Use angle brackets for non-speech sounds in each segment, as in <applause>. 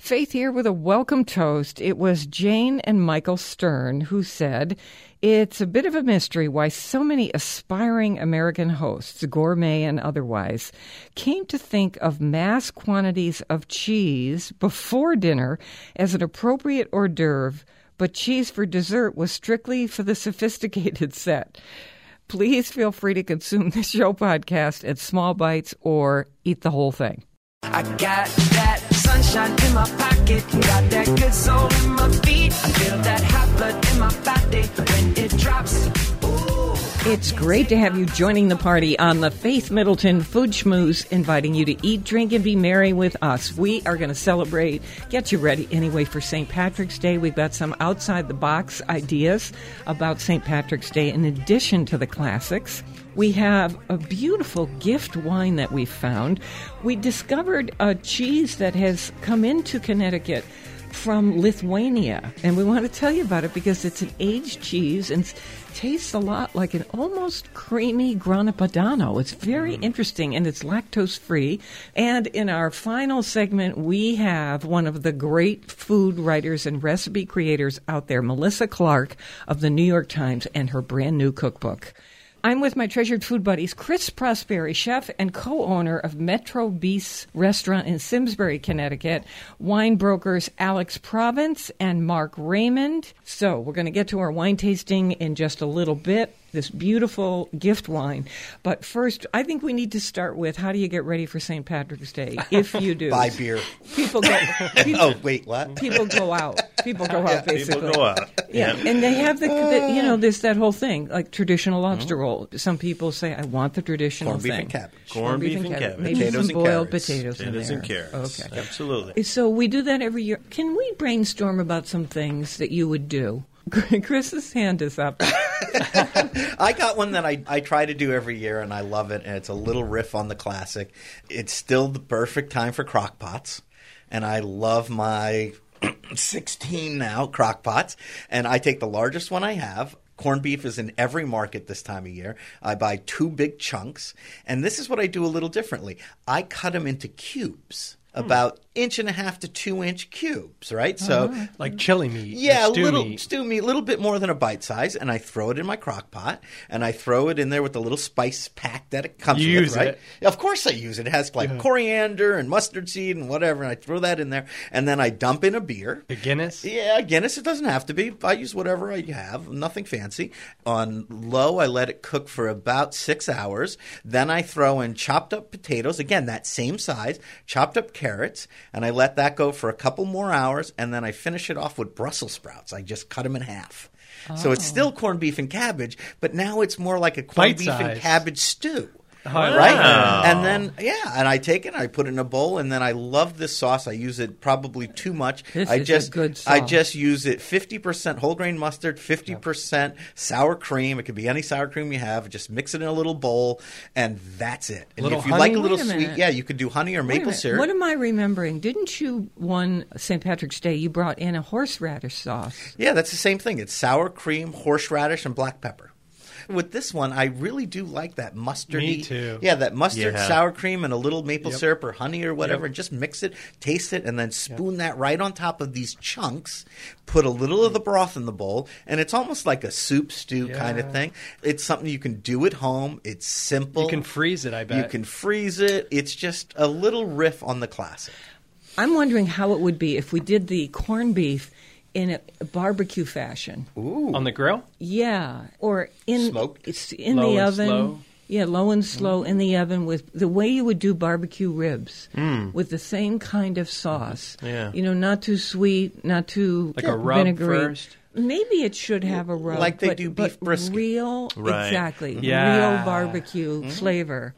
Faith here with a welcome toast. It was Jane and Michael Stern who said, It's a bit of a mystery why so many aspiring American hosts, gourmet and otherwise, came to think of mass quantities of cheese before dinner as an appropriate hors d'oeuvre, but cheese for dessert was strictly for the sophisticated <laughs> set. Please feel free to consume the show podcast at small bites or eat the whole thing. I got that sunshine in my pocket, got that good soul in my feet. I feel that hot blood in my body when it drops. It's great to have you joining the party on the Faith Middleton Food Schmooze, inviting you to eat, drink, and be merry with us. We are going to celebrate, get you ready anyway for St. Patrick's Day. We've got some outside the box ideas about St. Patrick's Day in addition to the classics. We have a beautiful gift wine that we found. We discovered a cheese that has come into Connecticut from Lithuania, and we want to tell you about it because it's an aged cheese and tastes a lot like an almost creamy Grana Padano. It's very mm. interesting and it's lactose free. And in our final segment, we have one of the great food writers and recipe creators out there, Melissa Clark of the New York Times, and her brand new cookbook. I'm with my treasured food buddies, Chris Prosperi, chef and co-owner of Metro Bis Restaurant in Simsbury, Connecticut, wine brokers Alex Province and Mark Raymond. So we're going to get to our wine tasting in just a little bit. This beautiful gift wine. But first, I think we need to start with how do you get ready for St. Patrick's Day? If <laughs> you do, Buy beer. People go. People, <laughs> Oh, wait, what? people go out. People go out. basically, People go out. yeah, and they have the, the uh. you know this that whole thing like traditional mm-hmm. lobster roll. Some people say I want the traditional Corned beef thing. and cabbage. Corned beef and cabbage. Maybe Potatoes some and boiled carrots. potatoes, Potatoes and carrots. Okay. Absolutely. So we do that every year. Can we brainstorm about some things that you would do? <laughs> Chris's hand is up. <laughs> I got one that I, I try to do every year, and I love it. And it's a little riff on the classic. It's still the perfect time for crock pots, and I love my <clears throat> 16 now crock pots. And I take the largest one I have. Corned beef is in every market this time of year. I buy two big chunks, and this is what I do a little differently. I cut them into cubes, hmm. about inch and a half to two inch cubes, right? So like chili meat. yeah, a stew little meat. stew meat, a little bit more than a bite size, and I throw it in my crock pot, and I throw it in there with the little spice pack that it comes You with, use right? it. Of course, I use it. It has like coriander and mustard seed and whatever, and I throw that in there, and then I dump in a beer. a Guinness. Yeah, Guinness. It doesn't have to be. I use whatever I have. Nothing fancy. On low, I let it cook for about six hours. Then I throw in chopped up potatoes. Again, that same size. Chopped up carrots, and I let that go for a couple more hours. And then I finish it off with Brussels sprouts. I just cut them in half. So it's oh. still corned beef and cabbage, but now it's more like a corned Bite beef and cabbage stew. Oh, Right, like and then yeah, and I take it, I put it in a bowl, and then I love this sauce. I use it probably too much. This I is a just good I just use it fifty percent whole grain mustard, fifty percent sour cream. It could be any sour cream you have. Just mix it in a little bowl, and that's it. And Little if you like a little Wait a sweet, minute. yeah, you could do honey or Wait a maple minute. syrup. What am I remembering? Didn't you one St. Patrick's Day? You brought in a horseradish sauce. Yeah, that's the same thing. It's sour cream, horseradish, and black pepper. With this one, I really do like that mustard. Me too. Yeah, that mustard, Yeah. sour cream, and a little maple Yep. syrup or honey or whatever. Yep. Just mix it, taste it, and then spoon that right on top of these chunks. Put a little of the broth in the bowl, and it's almost like a soup stew kind of thing. It's something you can do at home. It's simple. You can freeze it. I bet You can freeze it. It's just a little riff on the classic. I'm wondering how it would be if we did the corned beef in a barbecue fashion. on the grill. Yeah, or in Smoked? It's in Low the and oven. slow? Yeah, low and slow in the oven with the way you would do barbecue ribs mm. with the same kind of sauce. Yeah. You know, not too sweet, not too Like a rub vinegary. first? Maybe it should have a rub, Like they but, do beef brisket. Real, Right. exactly. Yeah. Real barbecue mm. flavor.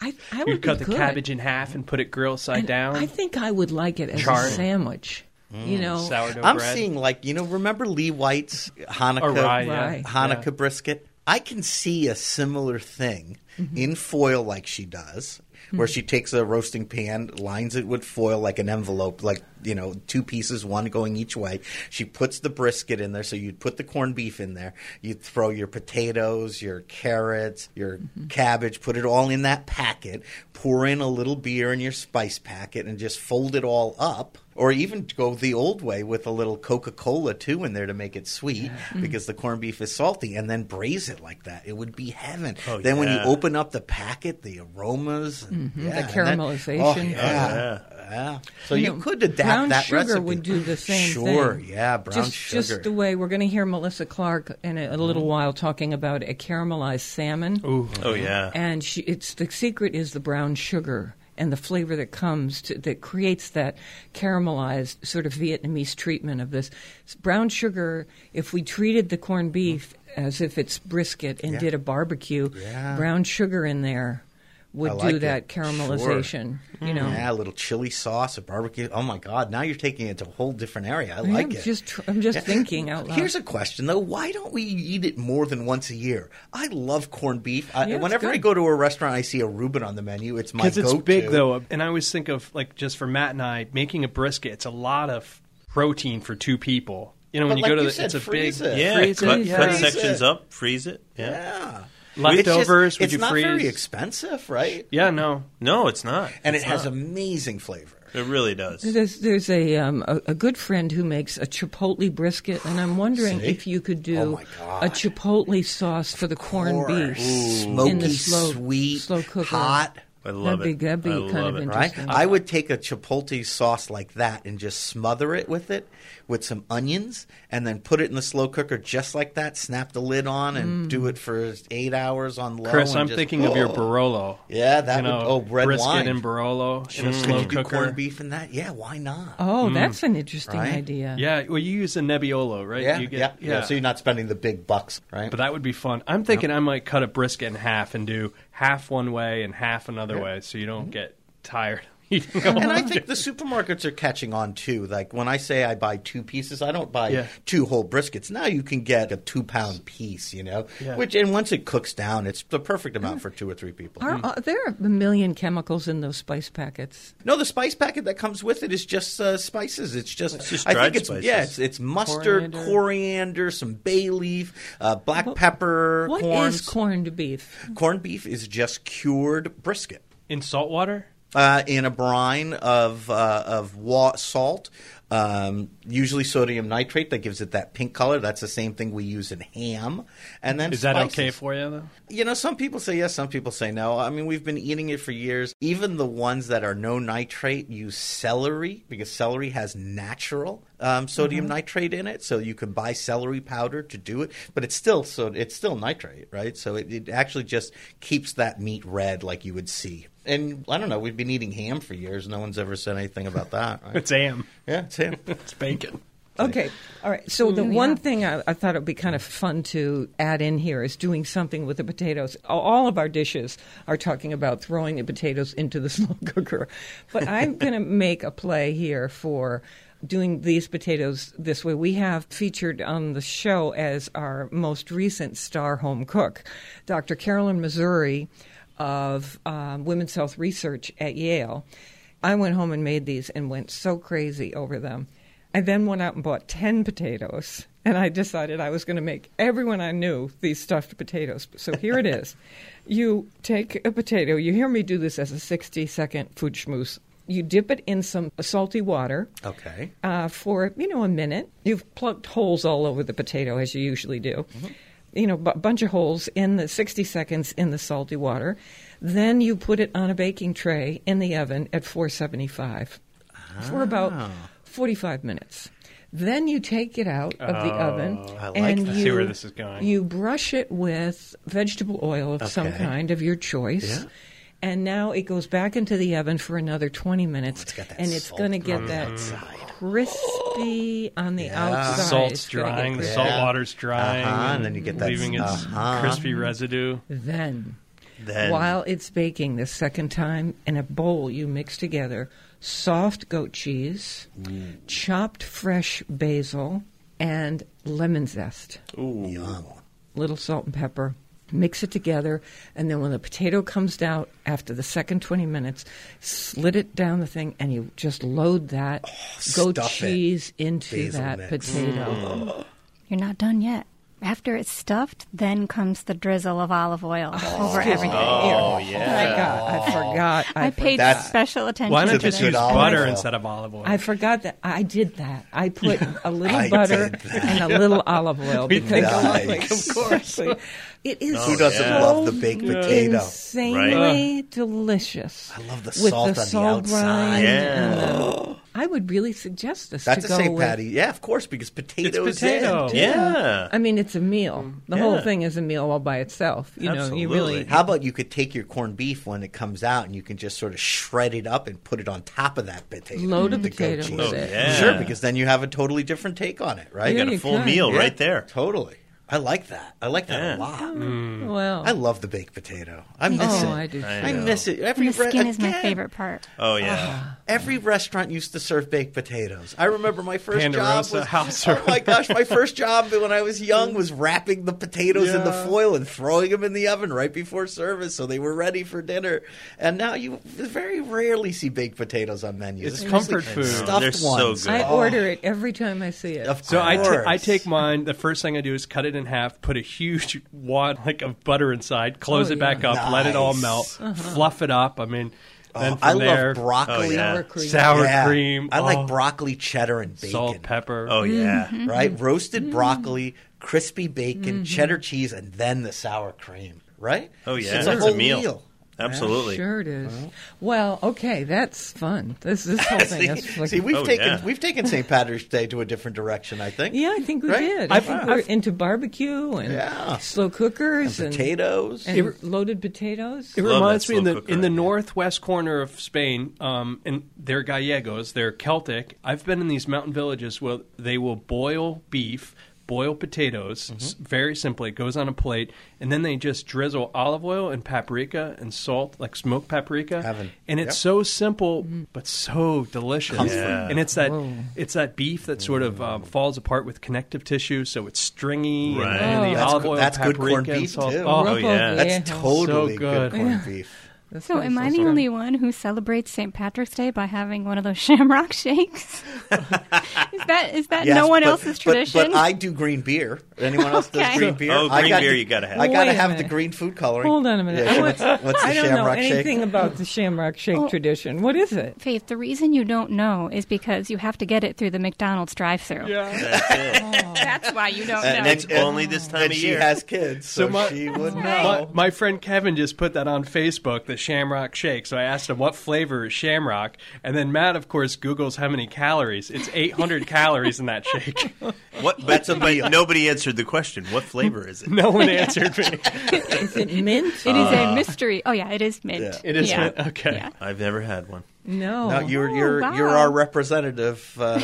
I, I would You cut be the good. cabbage in half and put it grill side And down. I think I would like it as Char a it. Sandwich. You know, Sourdough I'm bread. seeing like you know, remember Lee White's Hanukkah Or rye, yeah. Hanukkah Yeah. brisket? I can see a similar thing mm-hmm. in foil like she does, where mm-hmm. she takes a roasting pan, lines it with foil like an envelope, like you know, two pieces, one going each way. She puts the brisket in there, so you'd put the corned beef in there. You'd throw your potatoes, your carrots, your mm-hmm. cabbage, put it all in that packet. Pour in a little beer in your spice packet, and just fold it all up or even go the old way with a little Coca Cola too in there to make it sweet mm-hmm. because the corned beef is salty, and then braise it like that. It would be heaven. Oh, then when you open up the packet, the aromas, and, mm-hmm. yeah, The and then- caramelization. oh, Oh, yeah. Yeah. So You you, know, could adapt brown that sugar recipe. would do the same thing. sure, thing. yeah, brown just, sugar. Just the way we're going to hear Melissa Clark in a, a little mm-hmm. while talking about a caramelized salmon. Ooh. Oh yeah. and she, it's the secret is the brown sugar and the flavor that comes to, that creates that caramelized sort of Vietnamese treatment of this brown sugar. If we treated the corned beef mm-hmm. as if it's brisket and Yeah. did a barbecue, Yeah. brown sugar in there would like do it. that caramelization. You mm. know, Yeah, a little chili sauce, a barbecue. Oh my God! Now you're taking it to a whole different area. I I'm like it. just tr- I'm just Yeah. thinking out loud. Here's a question though: Why don't we eat it more than once a year? I love corned beef. I, Yeah, whenever I go to a restaurant, I see a Reuben on the menu. It's my because it's big though, and I always think of like just for Matt and I making a brisket. It's a lot of protein for two people. You know, when But you like go to you the, said, it's a big it. Yeah, freeze cut, it, cut yeah. Freeze sections it. up, freeze it. Yeah. Yeah. Leftovers, It's, just, would it's you not freeze? very expensive, right? Yeah, no. No, it's not. And It's it has not. amazing flavor. It really does. There's there's a, um, a a good friend who makes a chipotle brisket, and I'm wondering See? if you could do Oh, a chipotle sauce for the corned beef Smoky, in the slow sweet, slow cooker. hot. I love that'd be, it. That'd be I kind love of it. Right? interesting. I would take a chipotle sauce like that and just smother it with it with some onions and then put it in the slow cooker just like that, snap the lid on and mm. do it for eight hours on low. Chris, and I'm just- thinking of your Oh. Barolo. Yeah, that you know, would, oh, red brisket wine. and Barolo in a Could slow you do cooker. corned beef in that? Yeah, why not? oh, mm. that's an interesting Right? idea. Yeah, well, you use a Nebbiolo, right? yeah, you get, yeah, yeah, So you're not spending the big bucks, right? But that would be fun. I'm thinking I might cut a brisket in half and do half one way and half another way, so you don't mm-hmm. get tired and I think the supermarkets are catching on too. Like when I say I buy two pieces, I don't buy Yeah. two whole briskets. Now you can get a two pound piece, you know. Yeah. Which and once it cooks down, it's the perfect amount for two or three people. Are, are there are a million chemicals in those spice packets? No, the spice packet that comes with it is just uh, spices. It's just, just I dried think it's spices. yeah, it's, it's mustard, Coriander. coriander, some bay leaf, uh, black pepper, What is corns. corned beef? Corned beef is just cured brisket. in salt water. Uh, in a brine of uh, of wa- salt, um, usually sodium nitrate that gives it that pink color. That's the same thing we use in ham. And then Is that spices. okay for you though? You know, some people say yes, some people say no. I mean, we've been eating it for years. Even the ones that are no nitrate use celery because celery has natural um, sodium nitrate in it. So you can buy celery powder to do it, but it's still so it's still nitrate, right? So it, it actually just keeps that meat red like you would see. And I don't know, we've been eating ham for years. No one's ever said anything about that. Right? <laughs> It's ham. yeah, it's ham. <laughs> It's bacon. Okay, all right. So the one thing I, I thought it would be kind of fun to add in here is doing something with the potatoes. All- All of our dishes are talking about throwing the potatoes into the <laughs> slow cooker, but I'm <laughs> going to make a play here for doing these potatoes this way. We have featured on the show as our most recent star home cook, Dr. Carolyn Mazure of um, Women's Health Research at Yale. I went home and made these and went so crazy over them. I then went out and bought 10 potatoes, and I decided I was going to make everyone I knew these stuffed potatoes. So here it is. <laughs> You take a potato, you hear me do this as a 60 second food schmooze. You dip it in some salty water Okay. uh, for you know a minute. You've plugged holes all over the potato as you usually do. You know, a bunch of holes in the 60 seconds in the salty water. Then you put it on a baking tray in the oven at 475 for about 45 minutes. Then you take it out of the oven I like and that. you see where this is going. You brush it with vegetable oil of some kind of your choice. Yeah. And now it goes back into the oven for another 20 minutes. it's got that and it's going to get that outside. crispy on the outside. Salt's It's drying, the salt water's drying, Uh-huh, and then you get that- leaving its uh-huh. crispy residue. Then, Then while it's baking the second time, in a bowl you mix together soft goat cheese, mm. chopped fresh basil, and lemon zest. Ooh. Yum. Little salt and pepper. Mix it together, and then when the potato comes out after the second 20 minutes, slit it down the thing, and you just load that oh, goat Oh, stuff it. cheese into Basil that mix. potato. Mm. You're not done yet. After it's stuffed, then comes the drizzle of olive oil oh. over everything. Oh Oh my God, I forgot. I, I paid That's- special attention Why to not the just this. use butter oil. instead of olive oil? I forgot that I did that. I put <laughs> a little I butter and a little olive oil <laughs> because Nice. <laughs> of course it is Oh, Who doesn't yeah. love the baked potato? insanely delicious. I love the with salt on the the outside. Yeah. and the- I would really suggest this That's to a go St. Patty. Yeah, of course, because potatoes. potato. in. Yeah. I mean, it's a meal. Mm. The whole thing is a meal all by itself. You know, you Absolutely. really. How about you could take your corned beef when it comes out and you can just sort of shred it up and put it on top of that potato. Load a mm. the goat potato cheese. with Oh, it. yeah. Sure, because then you have a totally different take on it, right? You got a full meal Yeah, right there. Totally. I like that. I like that Yeah. a lot. Oh, mm. Well, I love the baked potato. I oh, miss oh, it. I do. I I miss it. Every And the re- is my favorite part. Oh yeah. Uh-huh. Every restaurant used to serve baked potatoes. I remember my first job was House oh my gosh, my <laughs> first job when I was young was wrapping the potatoes in the foil and throwing them in the oven right before service so they were ready for dinner. And now you very rarely see baked potatoes on menus. It's especially comfort food. Stuffed They're so good. I Oh, order it every time I see it. Of So I course. I take mine. The first thing I do is cut it in half, put a huge <laughs> wad like of butter inside, close Oh, it back yeah. up, let it all Nice. melt, uh-huh. fluff it up. I mean, oh, then Oh, from I there, love broccoli. Oh, yeah. Sour cream. sour Yeah. cream. I oh, like broccoli, cheddar, and bacon. salt, pepper. Oh yeah. Mm-hmm. right? Mm-hmm. Roasted mm-hmm. broccoli, crispy bacon, mm-hmm. cheddar cheese, and then the sour cream, right? Oh, yeah. it's a whole a meal. Absolutely. Sure it is. Well, okay, that's fun. This this <laughs> whole thing See, is like, see, we've Oh, taken yeah. we've taken St. Patrick's Day to a different direction. I think. yeah, I think we Right? did. I I've- think we're I've- into barbecue and Yeah. slow cookers And and, potatoes. and loaded potatoes. It Love reminds me in slow the cooker in the idea. northwest corner of Spain, um, and they're Gallegos, they're Celtic. I've been in these mountain villages where they will boil beef, boil potatoes, Mm-hmm. very simply. It goes on a plate, and then they just drizzle olive oil and paprika and salt, like smoked paprika. Heaven. And it's Yep. so simple, but so delicious. Yeah. And it's that it's that beef that sort of um, falls apart with connective tissue, so it's stringy, Right. and, and the Oh. That's olive good- oil, that's good corned beef, salt. too. Oh, Oh, yeah. That's totally So good, good. corned beef. That's So, nice. am I the only one who celebrates St. Patrick's Day by having one of those <laughs> shamrock shakes? <laughs> is that is that Yes, no one but- else's tradition? But, I do green beer. Anyone else does green beer? Oh, I green got beer the- you gotta have. I got to have the green food coloring. Hold on a minute. Yeah, I what's, what's the I don't know anything Shake? about the Shamrock Shake Oh. tradition. What is it? Faith, the reason you don't know is because you have to get it through the McDonald's drive-through. Yeah. That's it. <laughs> That's why you don't And know. it's uh, only this time and of she year. has kids, so, So my- she would know. My, my friend Kevin just put that on Facebook, the Shamrock Shake. So I asked him what flavor is Shamrock, and then Matt, of course, Google's how many calories. It's 800 calories <laughs> in that shake. <laughs> What? But, That's a but nobody answered the question. What flavor is it? No one <laughs> answered me. Is it mint? It is a mystery. Oh yeah, it is mint. Yeah. It is Yeah. mint? Okay. Yeah. I've never had one. No. No, you're Oh, you're wow. you're our representative. Uh,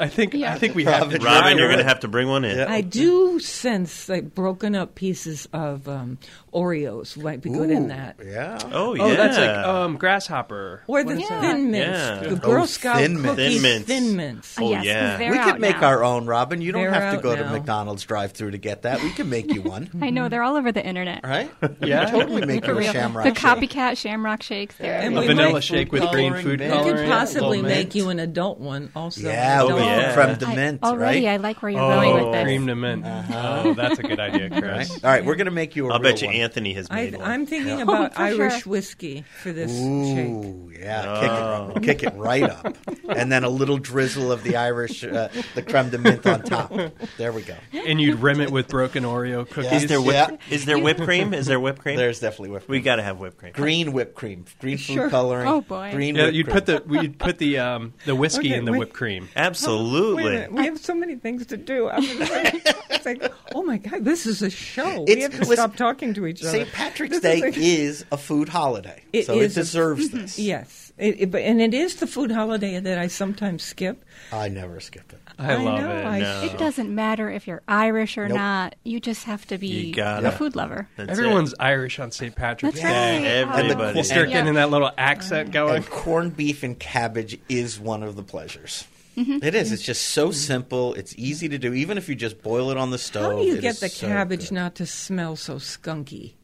I think Yeah. I think we have to Robin, Robin, you're going to have to bring one in. Yeah. I do sense like broken up pieces of um, Oreos might be good in that. Yeah. Oh, yeah. Oh, that's like um, grasshopper. Or the What is that? thin mints, Yeah. the Girl Oh, Scout Thin Mints. cookies, Thin Mints. thin mints. Oh, Oh, yes, 'cause yeah. they're we out could make now. our own, Robin. You don't They're have to out go to. McDonald's drive-through to get that. We can make you one, <laughs> I know they're all over the internet. right? <laughs> Yeah. totally make you a shamrock. the shake. copycat shamrock shakes. They're And A we vanilla shake with green coloring, food mint. We coloring. could possibly make you an adult one also. Yeah, Adult we yeah. yeah. creme de I- mint, already, right? I like where you're going Oh, with this. cream to mint. Oh, that's a good idea, <laughs> Chris. Right? All right, we're going to make you a I'll real bet you one. Anthony has I, made one. I'm thinking Oh, about for Irish sure. whiskey for this shake. Ooh, yeah, kick, it, kick it right up, and then a little drizzle of the Irish, uh, the creme de mint on top. There we go. And you'd rim it with broken Oreo cookies. is there whip, Yeah. is there whipped <laughs> cream? Is there whipped cream? There's definitely whipped we cream. got to have whipped cream. green whipped cream, green food Sure. coloring. Oh, boy. green. Yeah, whipped you'd cream. put the we'd put the um, the whiskey Okay, in the whipped cream. Wait a Absolutely. minute, we have so many things to do. I'm it's like, oh my god, this is a show. we have to listen, stop talking to each other. St. Patrick's This Day is a- is a food holiday, It so is it a- deserves this. Yes, it, it- but and it is the food holiday that I sometimes skip. I never skip it. I love know, it. I- No. It doesn't matter if you're Irish or Nope. not. You just have to be a food lover. That's Everyone's Irish on St. Patrick's That's Day. right. everybody. Oh, Start yeah. getting that little accent uh, going. And corned beef and cabbage is one of the pleasures. Mm-hmm. It is. It's just so simple. It's easy to do, even if you just boil it on the stove. How do you it get the so cabbage good. not to smell so skunky?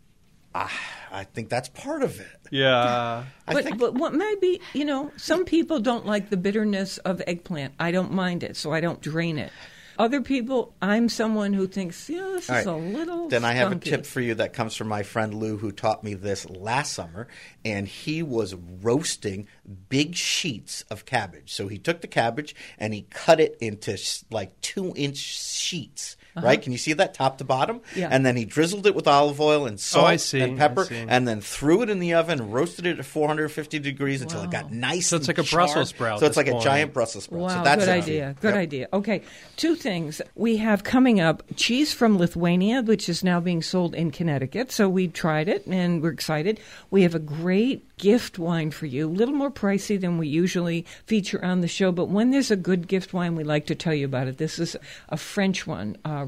I think that's part of it. Yeah. I but think but what maybe you know some people don't like the bitterness of eggplant. I don't mind it, so I don't drain it. Other people, I'm someone who thinks, you know, this All is right. a little. Then I have a tip for you that comes from my friend Lou, who taught me this last summer, and he was roasting big sheets of cabbage. So he took the cabbage and he cut it into like two inch sheets. Right? Can you see that top to bottom? Uh-huh. Yeah. And then he drizzled it with olive oil and salt Oh, I see, and I pepper, see. and then threw it in the oven, roasted it at 450 degrees until it got nice. So it's and like a Brussels sprout So it's like this a giant Brussels sprout. Wow, so that's good it. idea. Good Yep. idea. Okay, two things. We have coming up cheese from Lithuania, which is now being sold in Connecticut. So we tried it and we're excited. We have a great gift wine for you, a little more pricey than we usually feature on the show, but when there's a good gift wine, we like to tell you about it. This is a French one, uh,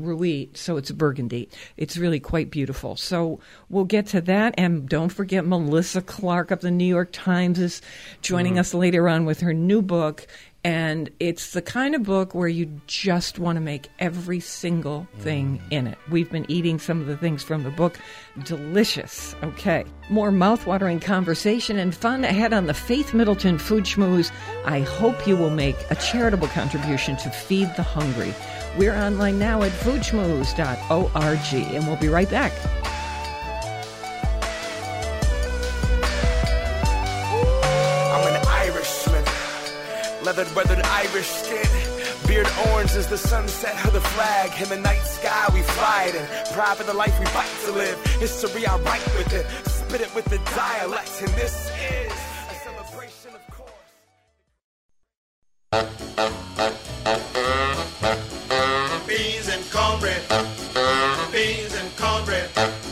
so it's Burgundy. It's really quite beautiful. So we'll get to that, and don't forget Melissa Clark of the New York Times is joining us later on with her new book. And it's the kind of book where you just want to make every single thing mm. in it. We've been eating some of the things from the book. Delicious. Okay. More mouthwatering conversation and fun ahead on the Faith Middleton Food Schmooze. I hope you will make a charitable contribution to feed the hungry. We're online now at foodschmooze.org, and we'll be right back. Leathered, weathered Irish skin. Beard orange is the sunset of the flag. In the night sky we fly it, pride for the life we fight to live. History I write with it, spit it with the dialect, and this is a celebration of course. Beans and cornbread. Beans and cornbread.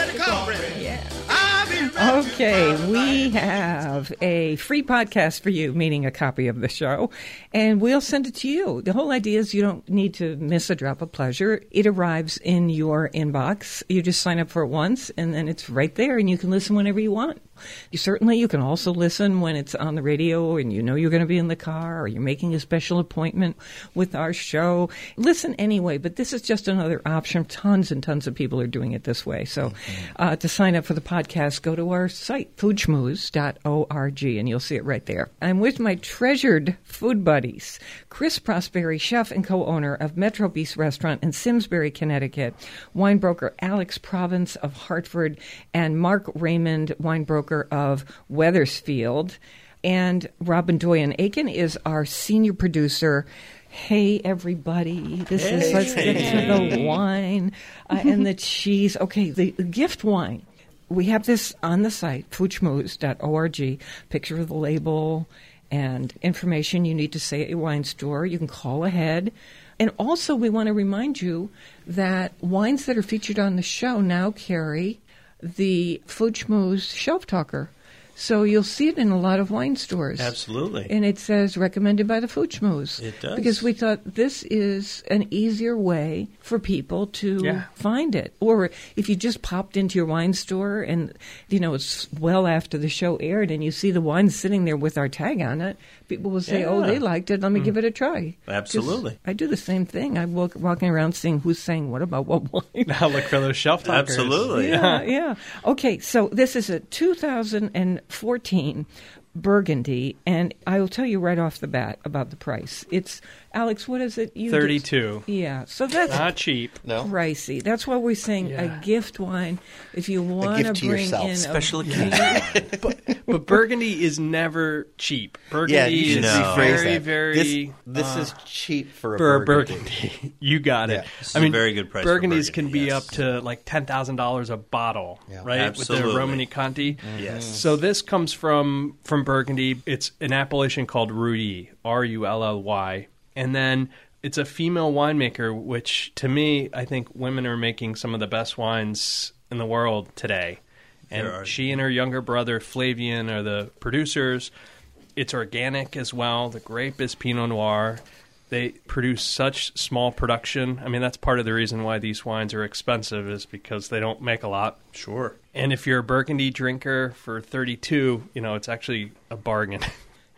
Okay, we have a free podcast for you, meaning a copy of the show, and we'll send it to you. The whole idea is you don't need to miss a drop of pleasure. It arrives in your inbox. You just sign up for it once, and then it's right there, and you can listen whenever you want. You certainly you can also listen when it's on the radio and you know you're going to be in the car or you're making a special appointment with our show. Listen anyway, but this is just another option. Tons and tons of people are doing it this way. So uh, to sign up for the podcast, go to our site, foodschmooze.org, and you'll see it right there. I'm with my treasured food buddies, Chris Prosperi, chef and co-owner of Metro Bis Restaurant in Simsbury, Connecticut, wine broker Alex Province of Hartford, and Mark Raymond, wine broker of Wethersfield. And Robin Doyen Aiken is our senior producer. Hey, everybody. This is, let's get to the wine uh, and the cheese. Okay, the, the gift wine. We have this on the site, foodschmooze.org, picture of the label and information you need to say at your wine store. You can call ahead. And also, we want to remind you that wines that are featured on the show now carry the Schmooze Shelf Talker. So you'll see it in a lot of wine stores. Absolutely. And it says recommended by the Food Schmooze. It does. Because we thought this is an easier way for people to Yeah. find it. Or if you just popped into your wine store and, you know, it's well after the show aired and you see the wine sitting there with our tag on it, people will say, oh, they liked it. Let me mm. give it a try. Absolutely. I do the same thing. I walk walking around seeing who's saying what about what wine. <laughs> Now look for those shelf talkers. Absolutely. yeah, yeah. Okay, so this is a 2014 Burgundy, and I will tell you right off the bat about the price. It's Alex, what is it? You did- 32. Yeah, so that's Not cheap. No. pricey. That's why we're saying Yeah. a gift wine. If you want to bring yourself. in Special a occasion. <laughs> But Burgundy is never cheap. Burgundy Yeah, is No. very, that. very. This, this uh, is cheap for a for burgundy. Burgundy. <laughs> you got it. Yeah. This I is a mean, very good price Burgundies Burgundy, can be yes. up to like ten thousand dollars a bottle, Yeah. right? Absolutely. With the Romanée-Conti. Yes. So this comes from from Burgundy. It's an appellation called Rully, R U L L Y, and then it's a female winemaker. Which to me, I think women are making some of the best wines in the world today. And are- she and her younger brother Flavien are the producers. It's organic as well. The grape is Pinot Noir. They produce such small production. I mean, that's part of the reason why these wines are expensive is because they don't make a lot. Sure. And if you're a Burgundy drinker for 32, you know, it's actually a bargain. <laughs>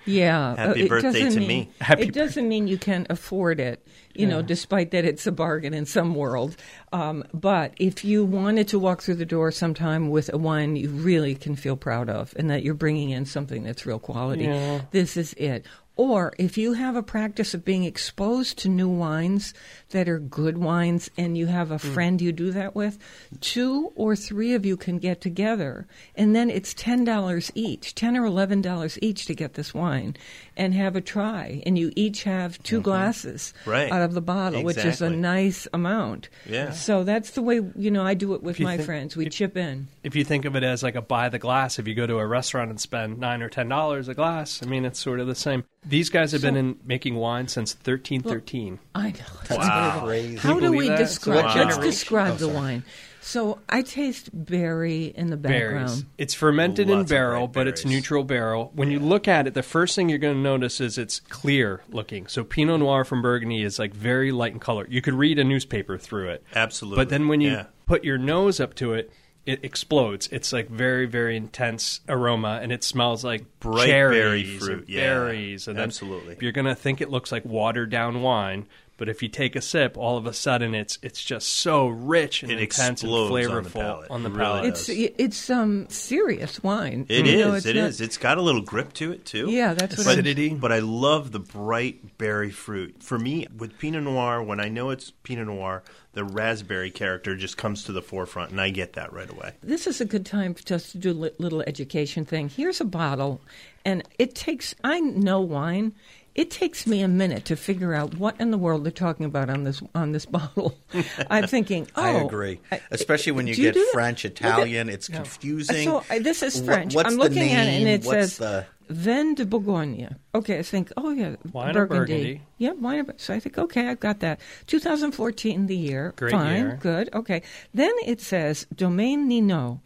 Yeah. Happy uh, it birthday to mean- me. Happy it doesn't mean you can afford it, you know, despite that it's a bargain in some world. Um, but if you wanted to walk through the door sometime with a wine you really can feel proud of and that you're bringing in something that's real quality, Yeah. this is it. Or if you have a practice of being exposed to new wines that are good wines and you have a hmm. friend you do that with, two or three of you can get together and then it's $10 each, 10 or $11 each to get this wine and have a try. And you each have 2 mm-hmm. glasses Right. out of the bottle, which is a nice amount. Yeah. So that's the way, you know, I do it with my think- friends. We chip in. if you think of it as like a buy the glass, if you go to a restaurant and spend nine or ten dollars a glass, I mean, it's sort of the same. These guys have been in making wine since 1313. I know. That's Wow. Crazy. How do we believe that? describe? What Let's describe Oh, the wine. So I taste berry in the background. berries. It's fermented in Lots of barrel, bright but it's neutral barrel. When you look at it, the first thing you're going to notice is it's clear looking. So Pinot Noir from Burgundy is like very light in color. You could read a newspaper through it. Absolutely. But then when you Yeah. put your nose up to it, it explodes. It's like very, very intense aroma, and it smells like Bright cherries berry and fruit, yeah. berries. And Absolutely. you're going to think it looks like watered down wine. But if you take a sip, all of a sudden it's it's just so rich and It intense and explodes on the flavorful palate. on the It really palate. It's it's um serious wine. It You is. know, it's It not- is. It's got a little grip to it too. Yeah, that's what but, Acidity. but I love the bright berry fruit. For me, with Pinot Noir, when I know it's Pinot Noir, the raspberry character just comes to the forefront, and I get that right away. This is a good time just to do a little education thing. Here's a bottle, and it takes. I know wine. It takes me a minute to figure out what in the world they're talking about on this on this <laughs> bottle. I'm thinking, oh, I agree, especially when you do get do that? French, Look at- Italian. It's confusing. So uh, this is Wha- French. what's I'm the looking at it, and it What's says the- Vin de Bourgogne. Okay, I think, oh yeah, Wine of Burgundy. Burgundy. Yeah, wine. So I think, okay, I've got that. 2014, the year. Great Fine, year. good. Okay. Then it says Domaine Ninot,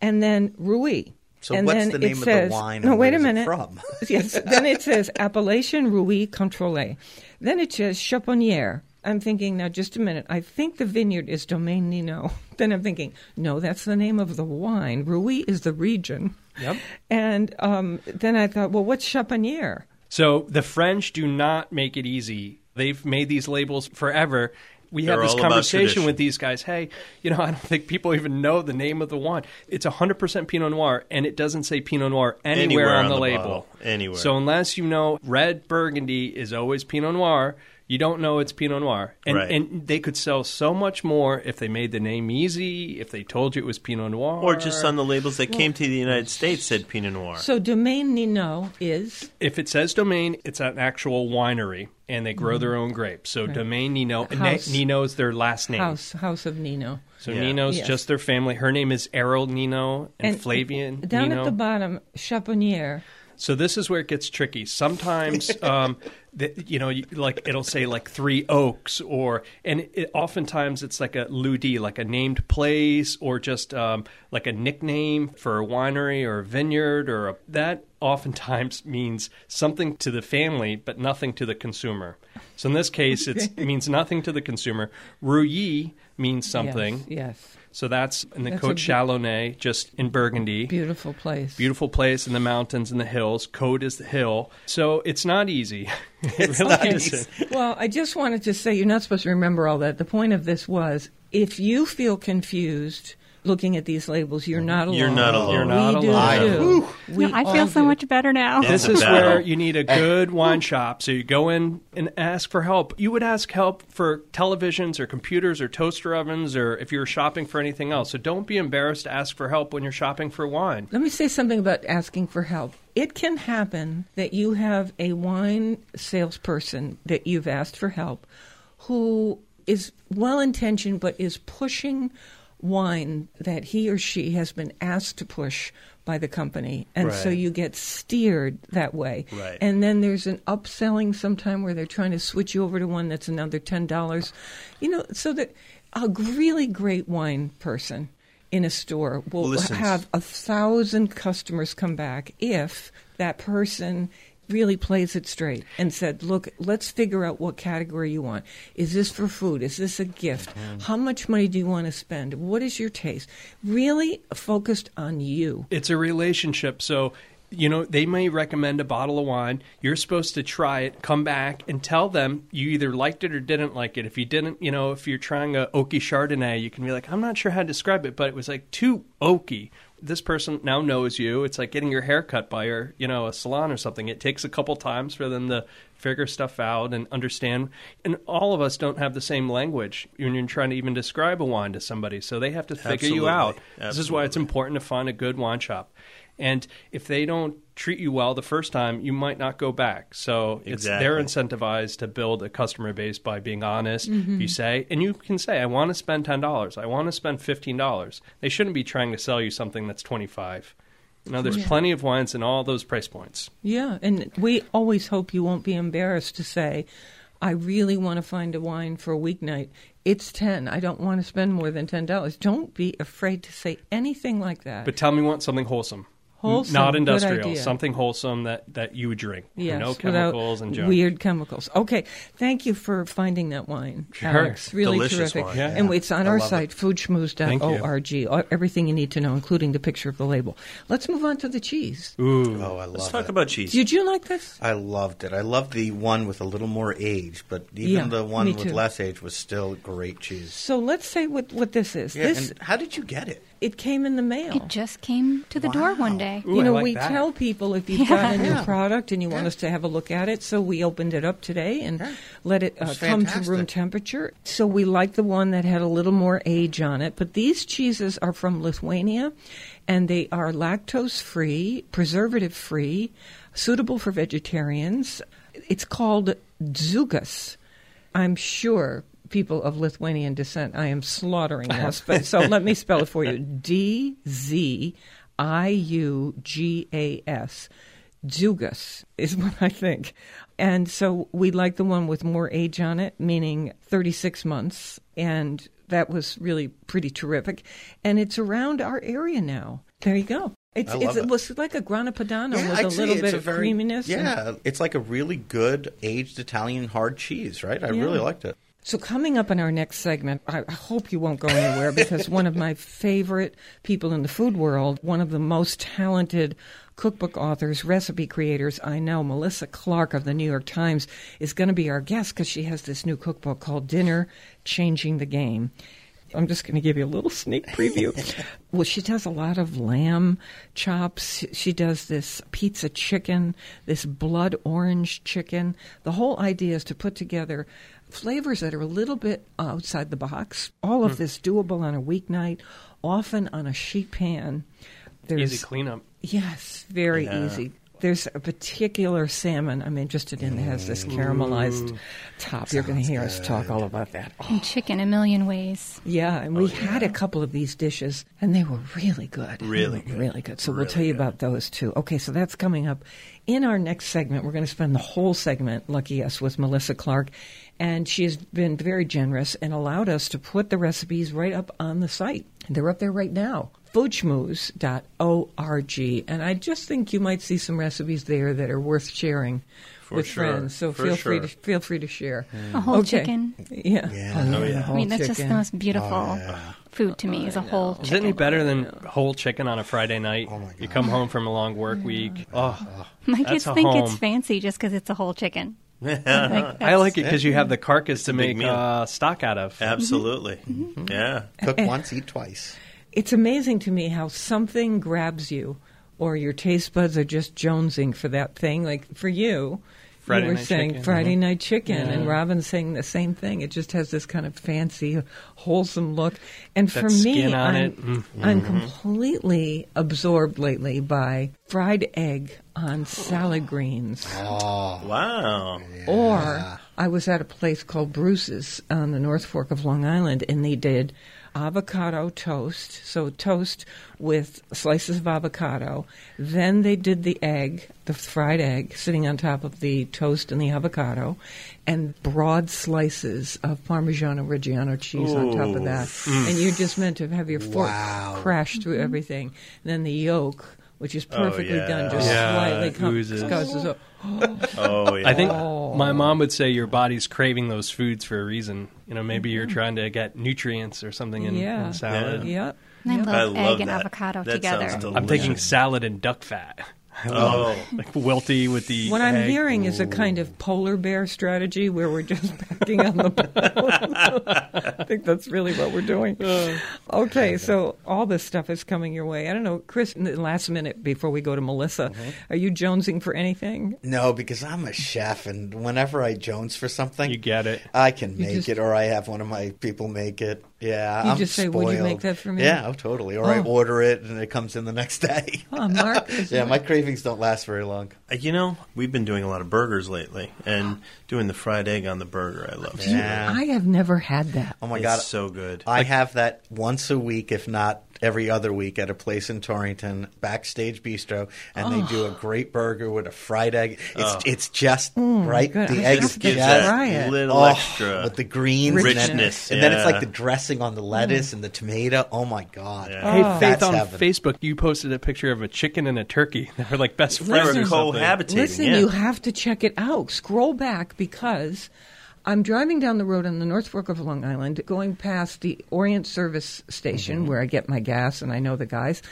and then Rully. So and what's then the it name of the says, wine No, and wait a minute. from? <laughs> yes. Then it says Appellation Rully Contrôlé. Then it says Chaponière. I'm thinking now, just a minute. I think the vineyard is Domaine Ninot. <laughs> Then I'm thinking, no, that's the name of the wine. Rully is the region. Yep. And um, then I thought, well, what's Chaponière? So the French do not make it easy. They've made these labels forever. We They're had this conversation with these guys. Hey, you know, <laughs> I don't think people even know the name of the wine. It's 100% Pinot Noir, and it doesn't say Pinot Noir anywhere, Anywhere on, on the, the label. bottle. Anywhere. So unless you know red Burgundy is always Pinot Noir, you don't know it's Pinot Noir. And, Right. and they could sell so much more if they made the name easy, if they told you it was Pinot Noir. Or just on the labels that came to the United States said Pinot Noir. So Domaine Ninot is If it says domain, it's an actual winery, and they grow their own grapes. So domain Ninot, and House. Na- Ninot's their last name. House House of Ninot. So Yeah. Ninot's Yes. just their family. Her name is Erell Ninot and, Flavien Down Ninot. at the bottom, Chaponière. So this is where it gets tricky. Sometimes, <laughs> um, the, you know, like it'll say like three oaks, or and it, oftentimes it's like a ludi, like a named place, or just um, like a nickname for a winery or a vineyard, or a, that oftentimes <laughs> means something to the family, but nothing to the consumer. So in this case, it's, it means nothing to the consumer. Rully means something. Yes. yes. So that's in the That's Côte Chalonnaise, just in Burgundy. Beautiful place. Beautiful place in the mountains and the hills. Côte is the hill. So it's not easy. <laughs> it really isn't. Well, I just wanted to say you're not supposed to remember all that. The point of this was if you feel confused looking at these labels. You're mm-hmm. not alone. You're not alone. You're not we do alone. too. We No, I feel so do. much better now. This is battle. where you need a eh. good wine shop. So you go in and ask for help. You would ask help for televisions or computers or toaster ovens or if you're shopping for anything else. So don't be embarrassed to ask for help when you're shopping for wine. Let me say something about asking for help. It can happen that you have a wine salesperson that you've asked for help who is well intentioned but is pushing wine that he or she has been asked to push by the company. And so you get steered that way. Right. And then there's an upselling sometime where they're trying to switch you over to one that's another $10. You know, so that a really great wine person in a store will Listens. have a thousand customers come back if that person really plays it straight and said, Look, let's figure out what category you want. Is this for food? Is this a gift? Mm-hmm. How much money do you want to spend? What is your taste? Really focused on you. It's a relationship. So, you know, they may recommend a bottle of wine. You're supposed to try it, come back, and tell them you either liked it or didn't like it. If you didn't, you know, if you're trying a oaky Chardonnay, you can be like, I'm not sure how to describe it, but it was like too oaky. This person now knows you. It's like getting your hair cut by your, you know, a salon or something. It takes a couple times for them to figure stuff out and understand. And all of us don't have the same language when you're trying to even describe a wine to somebody. So they have to figure you Absolutely. out. This is why it's important to find a good wine shop. And if they don't treat you well the first time, you might not go back. So it's they're incentivized to build a customer base by being honest. Mm-hmm. you say, and you can say, I want to spend ten dollars, I want to spend fifteen dollars. They shouldn't be trying to sell you something that's twenty five. You know, there's plenty of wines in all those price points. Yeah, and we always hope you won't be embarrassed to say, I really want to find a wine for a weeknight. It's 10. I don't want to spend more than $10. Don't be afraid to say anything like that. But tell me, you want something wholesome, Wholesome, not good industrial, idea. something wholesome that that you would drink. Yes, no chemicals and junk. weird chemicals. Okay, thank you for finding that wine, Sure. Alex. Really Delicious terrific. wine. Yeah. And it's on I our love site, foodschmooze.org. All- uh, Everything you need to know, including the picture of the label. Let's move on to the cheese. Ooh, Oh, I love it. Let's talk about cheese. Did you like this? I loved it. I loved the one with a little more age, but even Yeah, the one with too. less age was still great cheese. So let's say what, what this is. Yeah, this and how did you get it? It came in the mail. It just came to the door one day. Ooh, you know, like we that. tell people if you've Yeah. got a new Yeah. product and you want us to have a look at it, so we opened it up today and Yeah. let it uh, come to room temperature. So we like the one that had a little more age on it. But these cheeses are from Lithuania, and they are lactose free, preservative free, suitable for vegetarians. It's called Dziugas. I'm sure people of Lithuanian descent, I am slaughtering <laughs> this, but so let me spell it for you. D Z I U G A S. Dziugas is <laughs> what I think. And so we like the one with more age on it, meaning 36 months. And that was really pretty terrific. And it's around our area now. There you go. It's, it's it was like a Grana Padano Yeah, with I'd a little bit a of very- creaminess. and- Yeah, it's like a really good aged Italian hard cheese, right? I Yeah. really liked it. So, coming up in our next segment, I hope you won't go anywhere because one of my favorite people in the food world, one of the most talented cookbook authors, recipe creators I know, Melissa Clark of the New York Times, is going to be our guest because she has this new cookbook called Dinner Changing the Game. I'm just going to give you a little sneak preview. <laughs> well, she does a lot of lamb chops. She does this pizza chicken, this blood orange chicken. The whole idea is to put together flavors that are a little bit outside the box. All of hmm. this doable on a weeknight, often on a sheet pan. There's, easy cleanup. Yes, very Yeah. easy. There's a particular salmon I'm interested in that has this mm. caramelized top. You're going to hear us talk all about that. Oh, And chicken a million ways. yeah, and we oh, had a couple of these dishes, and they were really good. Really good. really good. So we'll tell you good. about those too. Okay, so that's coming up in our next segment. We're going to spend the whole segment, lucky us, with Melissa Clark, and she has been very generous and allowed us to put the recipes right up on the site. They're up there right now. Foodschmooze.org. And I just think you might see some recipes there that are worth sharing For with sure. friends. So For feel free to feel free to share. A whole Okay. chicken. Yeah. Yeah. Oh, Oh, yeah. I mean, that's just the most beautiful food to me is a whole Is it any better than whole chicken on a Friday night? Oh, my You come home from a long work week. Oh, <laughs> My kids a think it's fancy just because it's a whole chicken. <laughs> Like, I like it because you have the carcass to make uh, stock out of. Absolutely. Mm-hmm. Yeah. Cook <laughs> once, eat twice. It's amazing to me how something grabs you, or your taste buds are just jonesing for that thing. Like for you, Friday you were Night saying Chicken. Friday Mhm. Night Chicken, and Robin's saying the same thing. It just has this kind of fancy, wholesome look. And That for me, on I'm, it. Mm. I'm completely absorbed lately by fried egg on salad greens. Oh, wow. Or I was at a place called Bruce's on the North Fork of Long Island, and they did avocado toast. So toast with slices of avocado. Then they did the egg, the fried egg, sitting on top of the toast and the avocado, and broad slices of Parmigiano Reggiano cheese on top of that. Mm. And you're just meant to have your fork Wow. crash through everything. then the yolk. Which is Oh, perfectly yeah. done, just Yeah, slightly it com- oozes. goes up. <gasps> Oh, yeah. I think oh. my mom would say your body's craving those foods for a reason. You know, maybe you're mm-hmm. trying to get nutrients or something in, Yeah. in salad. Yeah. And I Yeah. love I egg love and avocado That together. sounds I'm thinking delicious. salad and duck fat. I <laughs> Oh. love like wilty with the. What I'm egg. hearing is a kind of polar bear strategy where we're just <laughs> backing on the bone. <laughs> I think that's really what we're doing. Oh. Okay, so all this stuff is coming your way. I don't know, Chris, in the last minute before we go to Melissa, mm-hmm. are you jonesing for anything? No, because I'm a chef, and whenever I Jones for something, You get it. I can make just- it, or I have one of my people make it. Yeah, You I'm just say, "Would you make spoiled." that for me? Yeah, oh, totally. Or I Oh. order it, and it comes in the next day. Oh, Mark. is- yeah, my cravings don't last very long. Uh, You know, we've been doing a lot of burgers lately, and doing the fried egg on the burger. I love. Yeah. I have never had that. Oh my It's god, so good. I have that once a week, if not every other week, at a place in Torrington, Backstage Bistro, and they do a great burger with a fried egg. It's Oh. it's just Mm, right. good. The I egg have is just try it. little oh, extra with the greens, and then- richness, and then, it's like the dressing on the lettuce and the tomato. Oh my god! Yeah. Hey, Oh. Faith, That's on heaven. Facebook, you posted a picture of a chicken and a turkey. <laughs> They were like best friends. were or something. cohabitating. Listen, yeah. you have to check it out. Scroll back because I'm driving down the road on the North Fork of Long Island, going past the Orient Service Station Mm-hmm. where I get my gas, and I know the guys.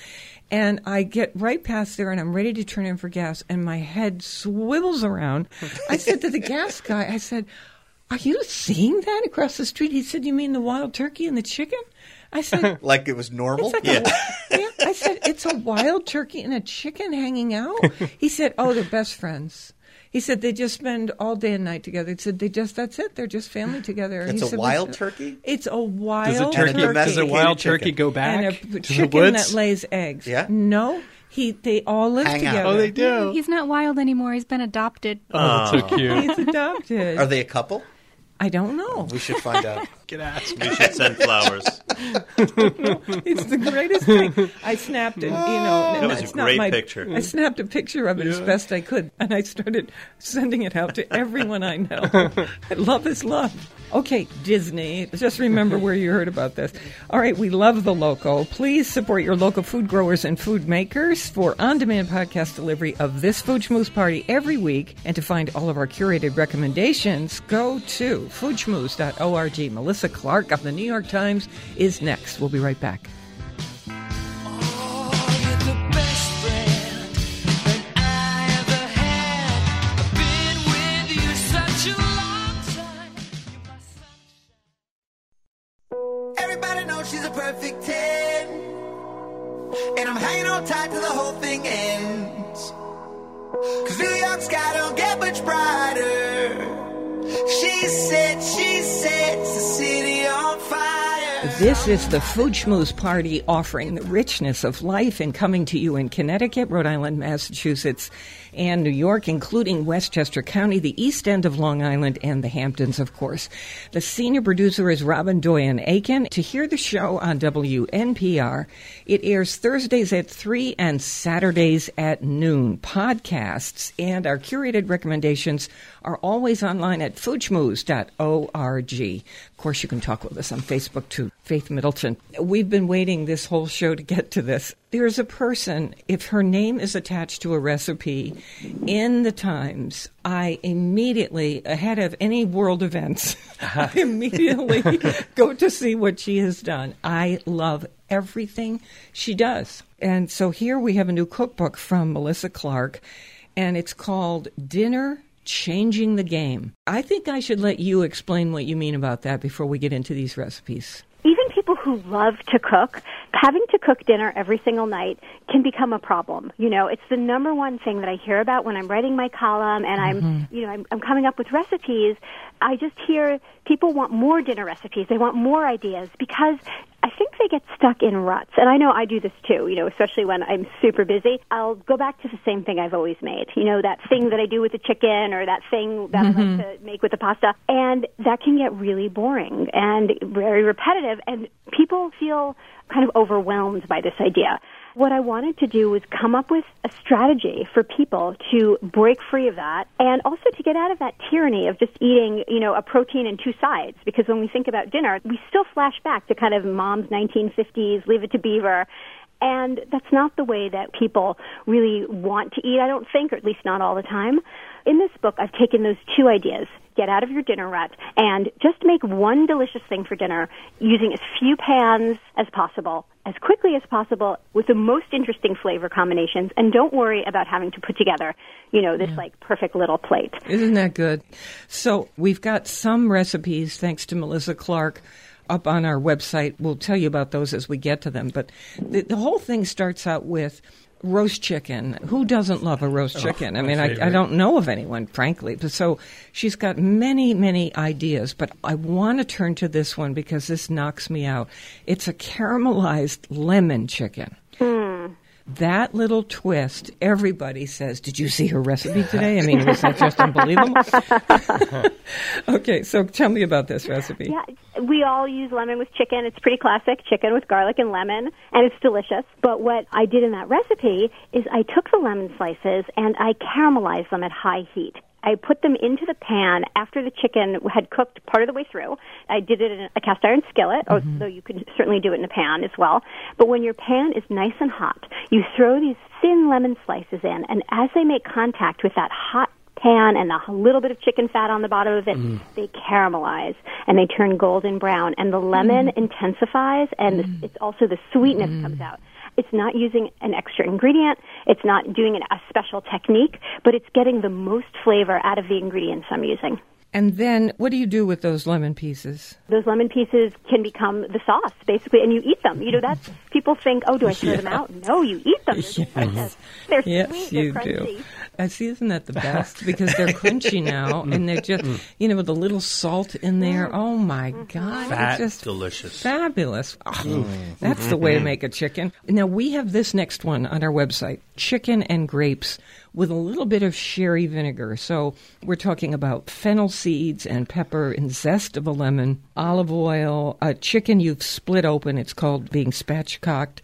And I get right past there, and I'm ready to turn in for gas, and my head swivels around. I said to the <laughs> gas guy, I said, "Are you seeing that across the street?" He said, "You mean the wild turkey and the chicken?" I said, <laughs> Like it was normal. like a, yeah, I said it's a wild turkey and a chicken hanging out. <laughs> He said, "Oh, they're best friends." He said they just spend all day and night together. He said they just that's it. They're just family together. It's He a said, wild turkey? It's a wild Does a turkey, turkey. does a Domesticated wild chicken. turkey go back and a to the chicken woods? that lays eggs. Yeah. No, he they all live Hang out. together. oh, they do. He's not wild anymore. He's been adopted. Oh, that's so oh. cute. He's adopted. Are they a couple? I don't know. We should find out. <laughs> Get ass. We should send flowers. <laughs> It's the greatest thing. I snapped it, you know. That was a it's not great my- picture. I snapped a picture of it as best I could, and I started sending it out to everyone I know. <laughs> love is love. Okay, Disney. Just remember where you heard about this. All right, we love the local. Please support your local food growers and food makers for on-demand podcast delivery of this Food Schmooze party every week. And to find all of our curated recommendations, go to foodschmooze.org. Melissa Clark of the New York Times is next. We'll be right back. Everybody knows she's a perfect 10. And I'm hanging on tight till the whole thing ends. Cause New York sky don't get much brighter. She said, she sets the city on fire. This is the Food Schmooze Party offering the richness of life and coming to you in Connecticut, Rhode Island, Massachusetts, and New York, including Westchester County, the East End of Long Island, and the Hamptons, of course. The senior producer is Robyn Doyon-Aitken. To hear the show on WNPR, it airs Thursdays at 3 and Saturdays at noon. Podcasts and our curated recommendations are always online at foodschmooze.org. Of course, you can talk with us on Facebook too. Faith Middleton. We've been waiting this whole show to get to this. There's a person, if her name is attached to a recipe in the Times, I immediately, ahead of any world events, I uh-huh. <laughs> immediately <laughs> go to see what she has done. I love everything she does. And so here we have a new cookbook from Melissa Clark, and it's called Dinner Changing the Game. I think I should let you explain what you mean about that before we get into these recipes. even people who love to cook, having to cook dinner every single night can become a problem. You know, it's the number one thing that I hear about when I'm writing my column and I'm, mm-hmm. you know, I'm, I'm coming up with recipes. I just hear people want more dinner recipes. They want more ideas because I think they get stuck in ruts. And I know I do this too, you know, especially when I'm super busy. I'll go back to the same thing I've always made. You know, that thing that I do with the chicken or that thing that I like mm-hmm. to make with the pasta. And that can get really boring and very repetitive and people feel kind of overwhelmed by this idea. What I wanted to do was come up with a strategy for people to break free of that and also to get out of that tyranny of just eating, you know, a protein and two sides. Because when we think about dinner, we still flash back to kind of mom's 1950s, leave it to beaver. And that's not the way that people really want to eat, I don't think, or at least not all the time. In this book, I've taken those two ideas get out of your dinner rut and just make one delicious thing for dinner using as few pans as possible, as quickly as possible, with the most interesting flavor combinations. And don't worry about having to put together, you know, this like perfect little plate. Isn't that good? So we've got some recipes, thanks to Melissa Clark, up on our website. We'll tell you about those as we get to them. But the, the whole thing starts out with roast chicken. Who doesn't love a roast oh, chicken? I mean, I, I don't know of anyone, frankly. But so she's got many, many ideas. But I want to turn to this one because this knocks me out. It's a caramelized lemon chicken. Hmm. That little twist, everybody says, Did you see her recipe today? I mean, was that just unbelievable? <laughs> okay, so tell me about this recipe. Yeah, we all use lemon with chicken. It's pretty classic chicken with garlic and lemon, and it's delicious. But what I did in that recipe is I took the lemon slices and I caramelized them at high heat. I put them into the pan after the chicken had cooked part of the way through. I did it in a cast iron skillet, mm-hmm. although you can certainly do it in a pan as well. But when your pan is nice and hot, you throw these thin lemon slices in, and as they make contact with that hot pan and a little bit of chicken fat on the bottom of it, mm. they caramelize and they turn golden brown, and the lemon mm. intensifies, and the, it's also the sweetness comes out. It's not using an extra ingredient. It's not doing an, a special technique, but it's getting the most flavor out of the ingredients I'm using. And then what do you do with those lemon pieces? Those lemon pieces can become the sauce, basically, and you eat them. You know, that's people think, oh, do I <laughs> throw them out? No, you eat them. They're <laughs> delicious. They're Yes, sweet. They're you crunchy. do. I see, isn't that the best? <laughs> Because they're crunchy now, mm. and they're just, mm. you know, with a little salt in there. Mm. Oh my God, Fat, it's just delicious. fabulous. Oh, That's the way to make a chicken. Now we have this next one on our website: chicken and grapes with a little bit of sherry vinegar. So we're talking about fennel seeds and pepper and zest of a lemon, olive oil, a chicken you've split open. It's called being spatchcocked.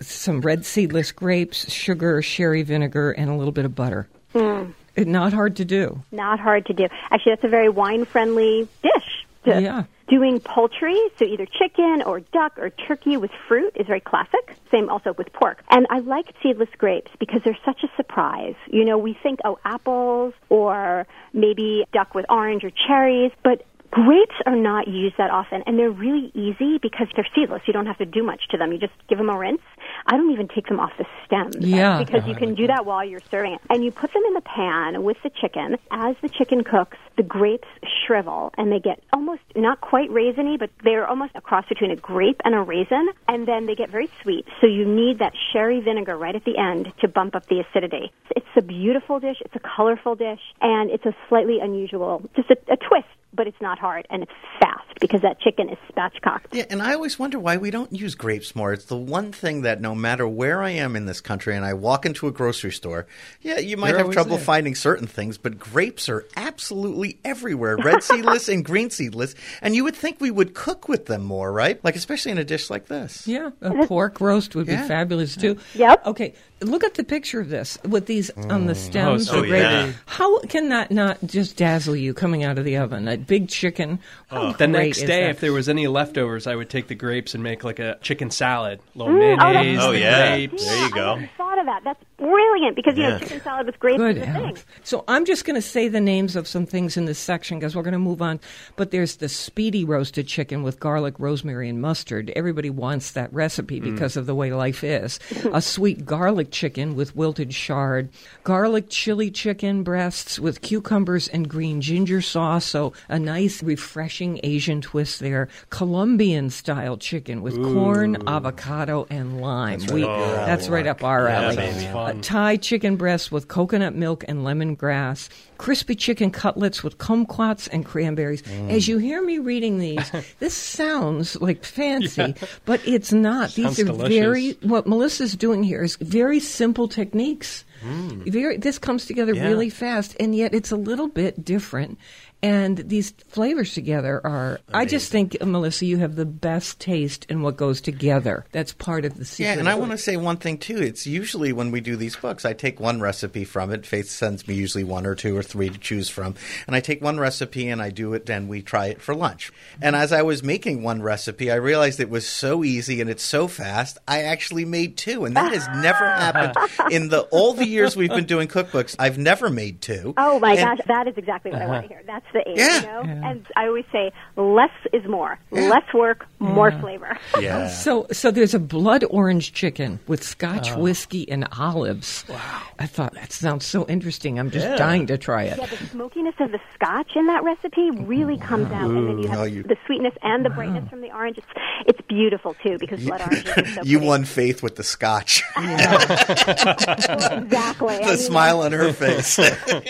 Some red seedless grapes, sugar, sherry vinegar, and a little bit of butter. Hmm. It- Not hard to do. Not hard to do. Actually, that's a very wine-friendly dish. To- Yeah. Doing poultry, so either chicken or duck or turkey with fruit is very classic. Same also with pork. And I like seedless grapes because they're such a surprise. You know, we think, oh, apples or maybe duck with orange or cherries, but grapes are not used that often and they're really easy because they're seedless. You don't have to do much to them. You just give them a rinse. I don't even take them off the stems. Yeah. Uh, because you can do that while you're serving it. And you put them in the pan with the chicken. As the chicken cooks, the grapes shrivel and they get almost not quite raisiny, but they're almost a cross between a grape and a raisin. And then they get very sweet. So you need that sherry vinegar right at the end to bump up the acidity. It's a beautiful dish. It's a colorful dish. And it's a slightly unusual, just a, a twist. But it's not hard and it's fast because that chicken is spatchcocked. Yeah, and I always wonder why we don't use grapes more. It's the one thing that no matter where I am in this country and I walk into a grocery store, yeah, you might They're have trouble there. finding certain things, but grapes are absolutely everywhere, red seedless <laughs> and green seedless, and you would think we would cook with them more, right? Like especially in a dish like this. Yeah, a pork roast would Yeah. be fabulous too. Yep. Okay, look at the picture of this with these on the stems. so the yeah. How can that not just dazzle you coming out of the oven? A big chicken. How The next day, if there was any leftovers, I would take the grapes and make like a chicken salad. A little Mm, oh, that's mayonnaise, Oh, the yeah. grapes. There you I go. never thought of that. That's brilliant because you know chicken salad with grapes Good is a thing. So I'm just going to say the names of some things in this section because we're going to move on. But there's the speedy roasted chicken with garlic, rosemary, and mustard. Everybody wants that recipe Mm. because of the way life is. a sweet garlic chicken with wilted chard, garlic chili chicken breasts with cucumbers and green ginger sauce. So a nice, refreshing Asian twist there. Colombian style chicken with corn, avocado, and lime. That's We- right up your that's right up our Yeah, alley. baby. Uh, Thai chicken breasts with coconut milk and lemongrass, crispy chicken cutlets with kumquats and cranberries. Mm. As you hear me reading these, <laughs> this sounds like fancy, but it's not. Sounds these are delicious. very what Melissa's doing here is very simple techniques. Mm. Very this comes together Yeah. really fast and yet it's a little bit different. And these flavors together are I just think Melissa you have the best taste in what goes together. That's part of the secret. Yeah, and I want to say one thing too. It's usually when we do these books, I take one recipe from it. Faith sends me usually one or two or three to choose from, and I take one recipe and I do it, and we try it for lunch. And as I was making one recipe, I realized it was so easy and it's so fast. I actually made two, and that has never <laughs> happened in the all the years we've been doing cookbooks. I've never made two. Oh my And- gosh, that is exactly what I want to uh-huh. hear. That's the aim, Yeah. you know. And I always say, less is more. Less work, more flavor. <laughs> Yeah. So, so there's a blood orange chicken with Scotch Oh. whiskey and olives. Wow! I thought that sounds so interesting. I'm just Yeah. dying to try it. Yeah, the smokiness of the scotch in that recipe really comes out, and then you have you- the sweetness and the brightness from the orange. It's it's beautiful too because blood <laughs> orange is so you pretty. won Faith with the scotch. <laughs> exactly. the smile on her face.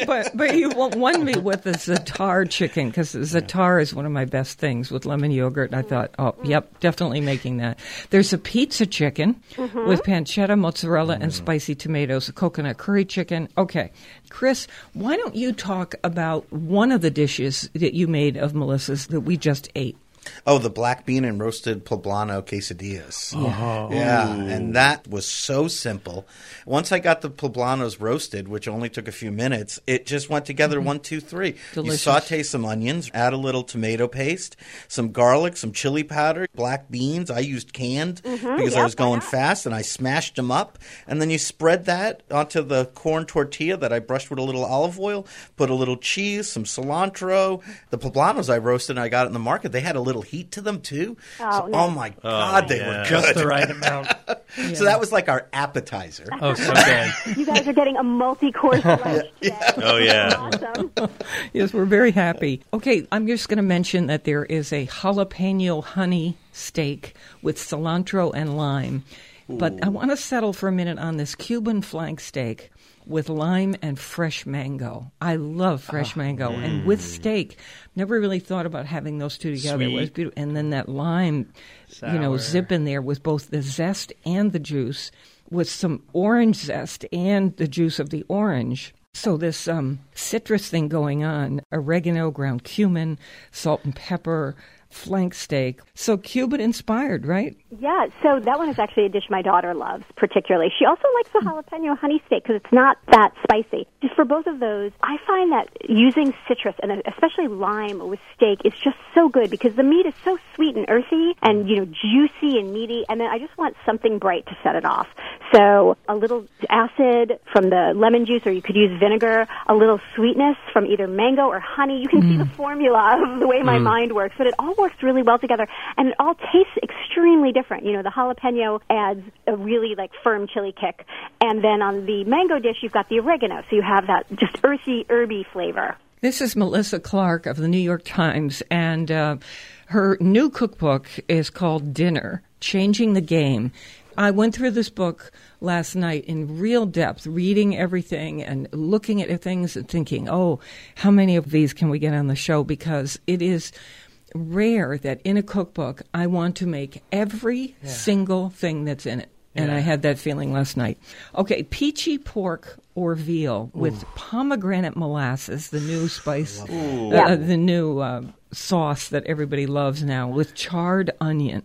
but but you won- won me with the za'atar chicken because za'atar is one of my best things with lemon yogurt. And I thought, oh, yep, definitely making that. There's a pizza chicken Mhm. with pancetta, mozzarella, and spicy tomatoes. A coconut curry chicken. Okay, Chris, why don't you talk about one of the dishes that you made of Melissa's that we just ate? Oh, the black bean and roasted poblano quesadillas. Yeah. Yeah, and that was so simple. Once I got the poblanos roasted, which only took a few minutes, it just went together one, two, three. Delicious. You saute some onions, add a little tomato paste, some garlic, some chili powder, black beans. I used canned Mhm, because I was going fast, and I smashed them up. And then you spread that onto the corn tortilla that I brushed with a little olive oil, put a little cheese, some cilantro. The poblanos I roasted and I got it in the market, they had a little heat to them too. Oh, So- nice. Oh, my oh, God, they were good. Just the right <laughs> amount. So that was like our appetizer. Oh, so good. <laughs> You guys are getting a multi-course <laughs> lunch today. Oh, yeah. Awesome. yes, we're very happy. Okay, I'm just going to mention that there is a jalapeno honey steak with cilantro and lime. But I want to settle for a minute on this Cuban flank steak with lime and fresh mango. I love fresh mango. And with steak, never really thought about having those two together. It was Sweet. beautiful. And then that lime, you know, zip in there with both the zest and the juice, with some orange zest and the juice of the orange. So this um, citrus thing going on: oregano, ground cumin, salt and pepper, flank steak. So Cuban inspired, right? Yeah, so that one is actually a dish my daughter loves particularly. She also likes the jalapeno honey steak because it's not that spicy. Just for both of those, I find that using citrus and especially lime with steak is just so good because the meat is so sweet and earthy and you know juicy and meaty, and then I just want something bright to set it off. So a little acid from the lemon juice, or you could use vinegar. A little sweetness from either mango or honey. You can see the formula of the way my Mm. mind works, but it all works really well together, and it all tastes extremely different. You know, the jalapeno adds a really like firm chili kick, and then on the mango dish, you've got the oregano, so you have that just earthy, herby flavor. This is Melissa Clark of the New York Times, and uh, her new cookbook is called Dinner Changing the Game. I went through this book last night in real depth, reading everything and looking at things and thinking, oh, how many of these can we get on the show? Because it is rare that in a cookbook I want to make every single thing that's in it. And Yeah. I had that feeling last night. Okay, peachy pork or veal with pomegranate molasses, the new spice, uh, the new uh, sauce that everybody loves now, with charred onion.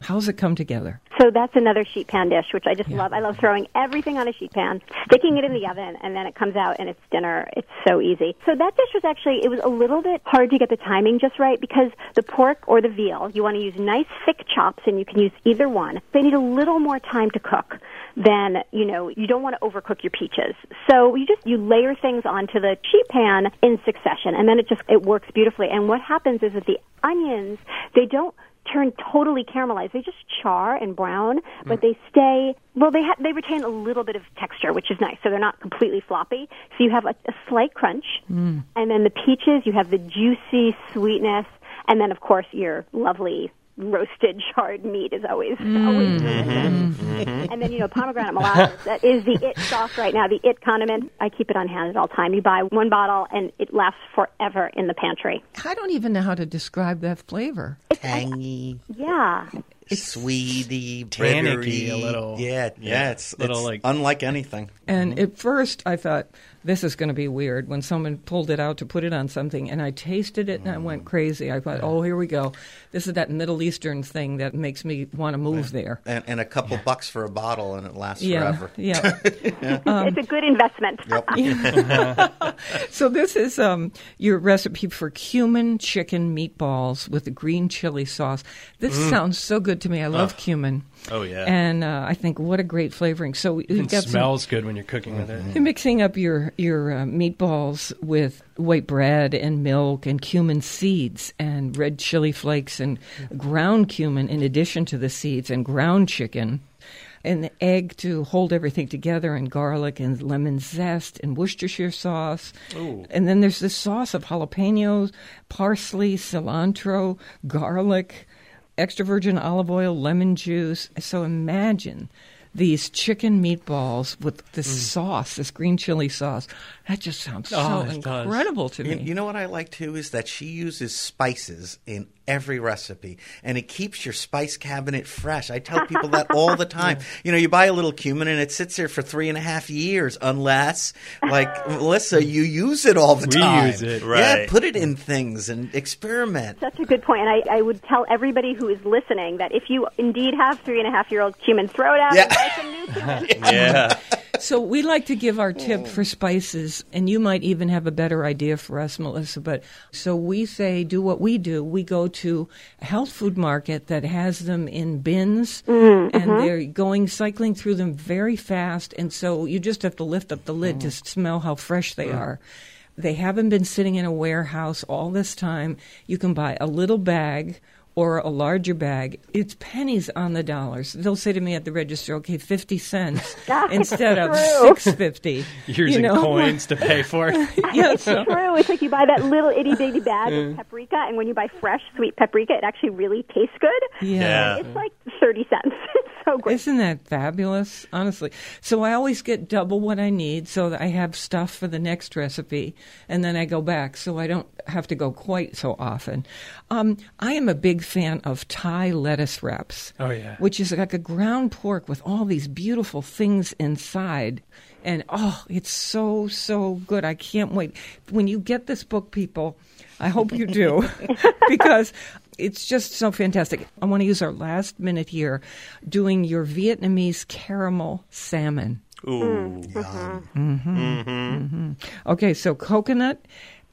How's it come together? So that's another sheet pan dish, which I just love. I love throwing everything on a sheet pan, sticking it in the oven, and then it comes out and it's dinner. It's so easy. So that dish was actually, it was a little bit hard to get the timing just right because the pork or the veal, you want to use nice thick chops and you can use either one. They need a little more time to cook. than, you know you don't want to overcook your peaches. So you just you layer things onto the sheet pan in succession, and then it just it works beautifully. And what happens is that the onions they don't turn totally caramelized. They just char and brown, but mm. they stay well. They ha- they retain a little bit of texture, which is nice. So they're not completely floppy. So you have a, a slight crunch, mm. and then the peaches you have the juicy sweetness, and then of course your lovely roasted <laughs> charred meat is always mm-hmm. always mm-hmm. delicious. Mm-hmm. And then you know pomegranate molasses <laughs> that is the it sauce right now, the it condiment. I keep it on hand at all time. You buy one bottle and it lasts forever in the pantry. I don't even know how to describe that flavor. Tangy, Yeah. sweety, Tannicky, a little- Yeah, yeah. yeah, it's, little it's like- unlike anything. And at first, I thought this is going to be weird when someone pulled it out to put it on something, and I tasted it and I went crazy. I thought, oh, here we go. This is that Middle Eastern thing that makes me want to move there. And, and a couple bucks for a bottle, and it lasts Yeah, forever. yeah. yeah, <laughs> it's a good investment. Yep. <laughs> <laughs> so this is um, your recipe for cumin chicken meatballs with the green chili sauce. This sounds so good to me. I love cumin. Oh, yeah. and uh, I think what a great flavoring. So It got some- smells good when you're cooking with it. You're mixing up your your uh, meatballs with white bread and milk and cumin seeds and red chili flakes and ground cumin in addition to the seeds and ground chicken. And the egg to hold everything together, and garlic and lemon zest and Worcestershire sauce. And then there's this sauce of jalapenos, parsley, cilantro, garlic, extra virgin olive oil, lemon juice. So imagine these chicken meatballs with this mm. sauce, this green chili sauce. That just sounds so Oh, it does. incredible to You, me. you know what I like too is that she uses spices in every recipe, and it keeps your spice cabinet fresh. I tell people that all the <laughs> time. You know, you buy a little cumin and it sits there for three and a half years, unless, like Melissa, you use it all the We time. use it. Yeah, put it in things and experiment. Such a good point. And I, I would tell everybody who is listening that if you indeed have three and a half year old cumin, throw it out Yeah. and buy some new <laughs> cumin. Yeah. <laughs> So we like to give our tip mm. for spices, and you might even have a better idea for us, Melissa. But so we say, do what we do. We go to a health food market that has them in bins, mm-hmm, mm-hmm. and they're going cycling through them very fast. And so you just have to lift up the lid mm. to smell how fresh they mm. are. They haven't been sitting in a warehouse all this time. You can buy a little bag or a larger bag. It's pennies on the dollars. They'll say to me at the register, "Okay, fifty cents <laughs> instead of true. six fifty. You're using coins to pay <laughs> for it. Yeah, It's so- true. It's like you buy that little itty bitty bag of paprika, and when you buy fresh sweet paprika, it actually really tastes good. yeah. Yeah. It's like 30 cents. <laughs> It's so great. Isn't that fabulous? Honestly. So I always get double what I need so that I have stuff for the next recipe and then I go back so I don't have to go quite so often. Um, I am a big fan of Thai lettuce wraps. Oh, yeah. Which is like a ground pork with all these beautiful things inside. And oh, it's so, so good. I can't wait. When you get this book, people, I hope you do <laughs> because it's just so fantastic. I want to use our last minute here doing your Vietnamese caramel salmon. Ooh. Hmm. Mm-hmm. Mm-hmm. Mm-hmm. Okay, so coconut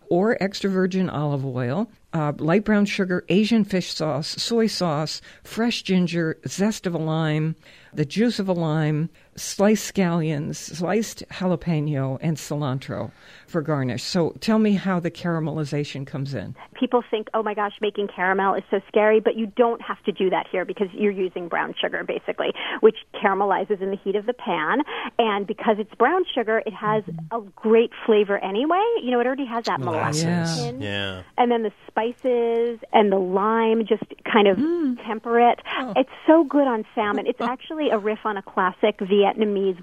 or extra virgin olive oil, uh, light brown sugar, Asian fish sauce, soy sauce, fresh ginger, zest of a lime, the juice of a lime, sliced scallions, sliced jalapeno, and cilantro for garnish. So tell me how the caramelization comes in. People think, oh my gosh, making caramel is so scary, but you don't have to do that here because you're using brown sugar basically, which caramelizes in the heat of the pan. And because it's brown sugar, it has a great flavor anyway. You know, it already has that molasses. Yeah. in. Yeah. and then the spices and the lime just kind of mm. temper it. Oh. It's so good on salmon. It's oh. actually a riff on a classic Vietnamese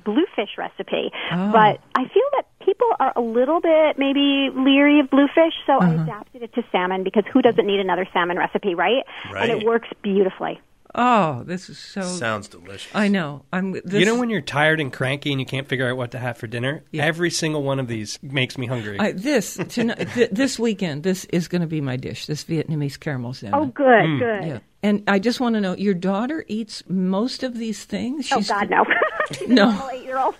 bluefish recipe. Oh. But I feel that people are a little bit maybe leery of bluefish, so I uh-huh. adapted it to salmon because who doesn't need another salmon recipe, right? And it works beautifully. Oh, this is so. Sounds delicious. I know. I'm. This, you know when you're tired and cranky and you can't figure out what to have for dinner? Yeah. Every single one of these makes me hungry. I, this tonight, th- this weekend, this is going to be my dish. This Vietnamese caramel salmon. Oh, good, mm. good. Yeah. And I just want to know, your daughter eats most of these things? Oh, She's- God, no. <laughs> No. <laughs> eight-year-old.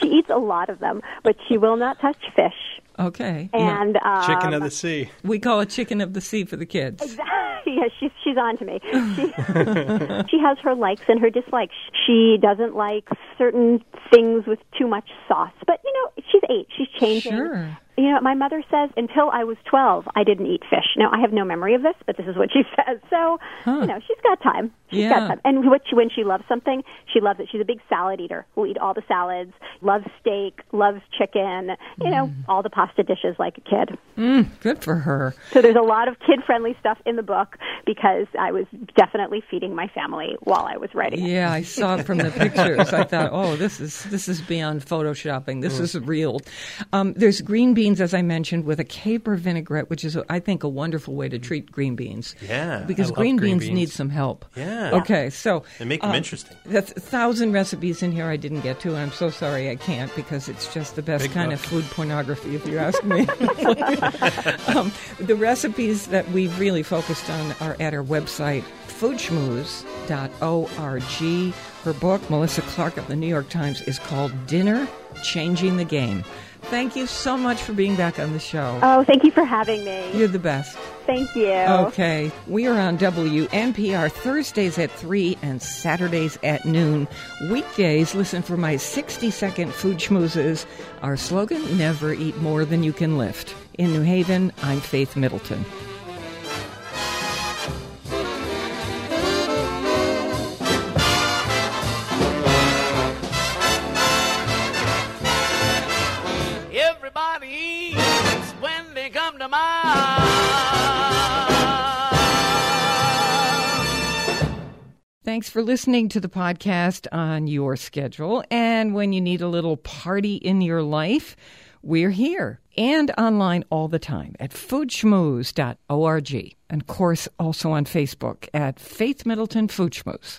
She eats a lot of them, but she will not touch fish Okay. Yeah. And um, Chicken of the sea. We call it chicken of the sea for the kids. <laughs> yeah, she's she's on to me. <laughs> She, she has her likes and her dislikes. She doesn't like certain things with too much sauce. But you know, she's eight. She's changing. Sure. You know, my mother says until I was 12, I didn't eat fish. Now, I have no memory of this, but this is what she <laughs> says. So, you know, she's got time. She's Yeah. got time. And what she, when she loves something, she loves it. She's a big salad eater. Will eat all the salads, loves steak, loves chicken, you know, all the pasta dishes like a kid. Mm, good for her. So there's a lot of kid-friendly stuff in the book because I was definitely feeding my family while I was writing it. Yeah, I saw it from the <laughs> pictures. I thought, oh, this is this is beyond photoshopping. This is real. Um, there's green beans, as I mentioned, with a caper vinaigrette, which is, I think, a wonderful way to treat green beans. Yeah, because green, green beans, beans. need some help. Yeah. Okay, so They make them um, interesting. That's a thousand recipes in here I didn't get to, and I'm so sorry I can't because it's just the best Big kind of food pornography, if you ask me. <laughs> um, the recipes that we've really focused on are at our website, foodschmooze.org. Her book, Melissa Clark of the New York Times, is called Dinner Changing the Game. Thank you so much for being back on the show. Oh, thank you for having me. You're the best. Thank you. Okay. We are on WNPR Thursdays at 3 and Saturdays at noon. Weekdays, listen for my 60 second food schmoozes. Our slogan never eat more than you can lift. In New Haven, I'm Faith Middleton. Come to mind. Thanks for listening to the podcast on your schedule. And when you need a little party in your life, we're here and online all the time at foodschmooze.org. And of course, also on Facebook at Faith Middleton Food Schmooze.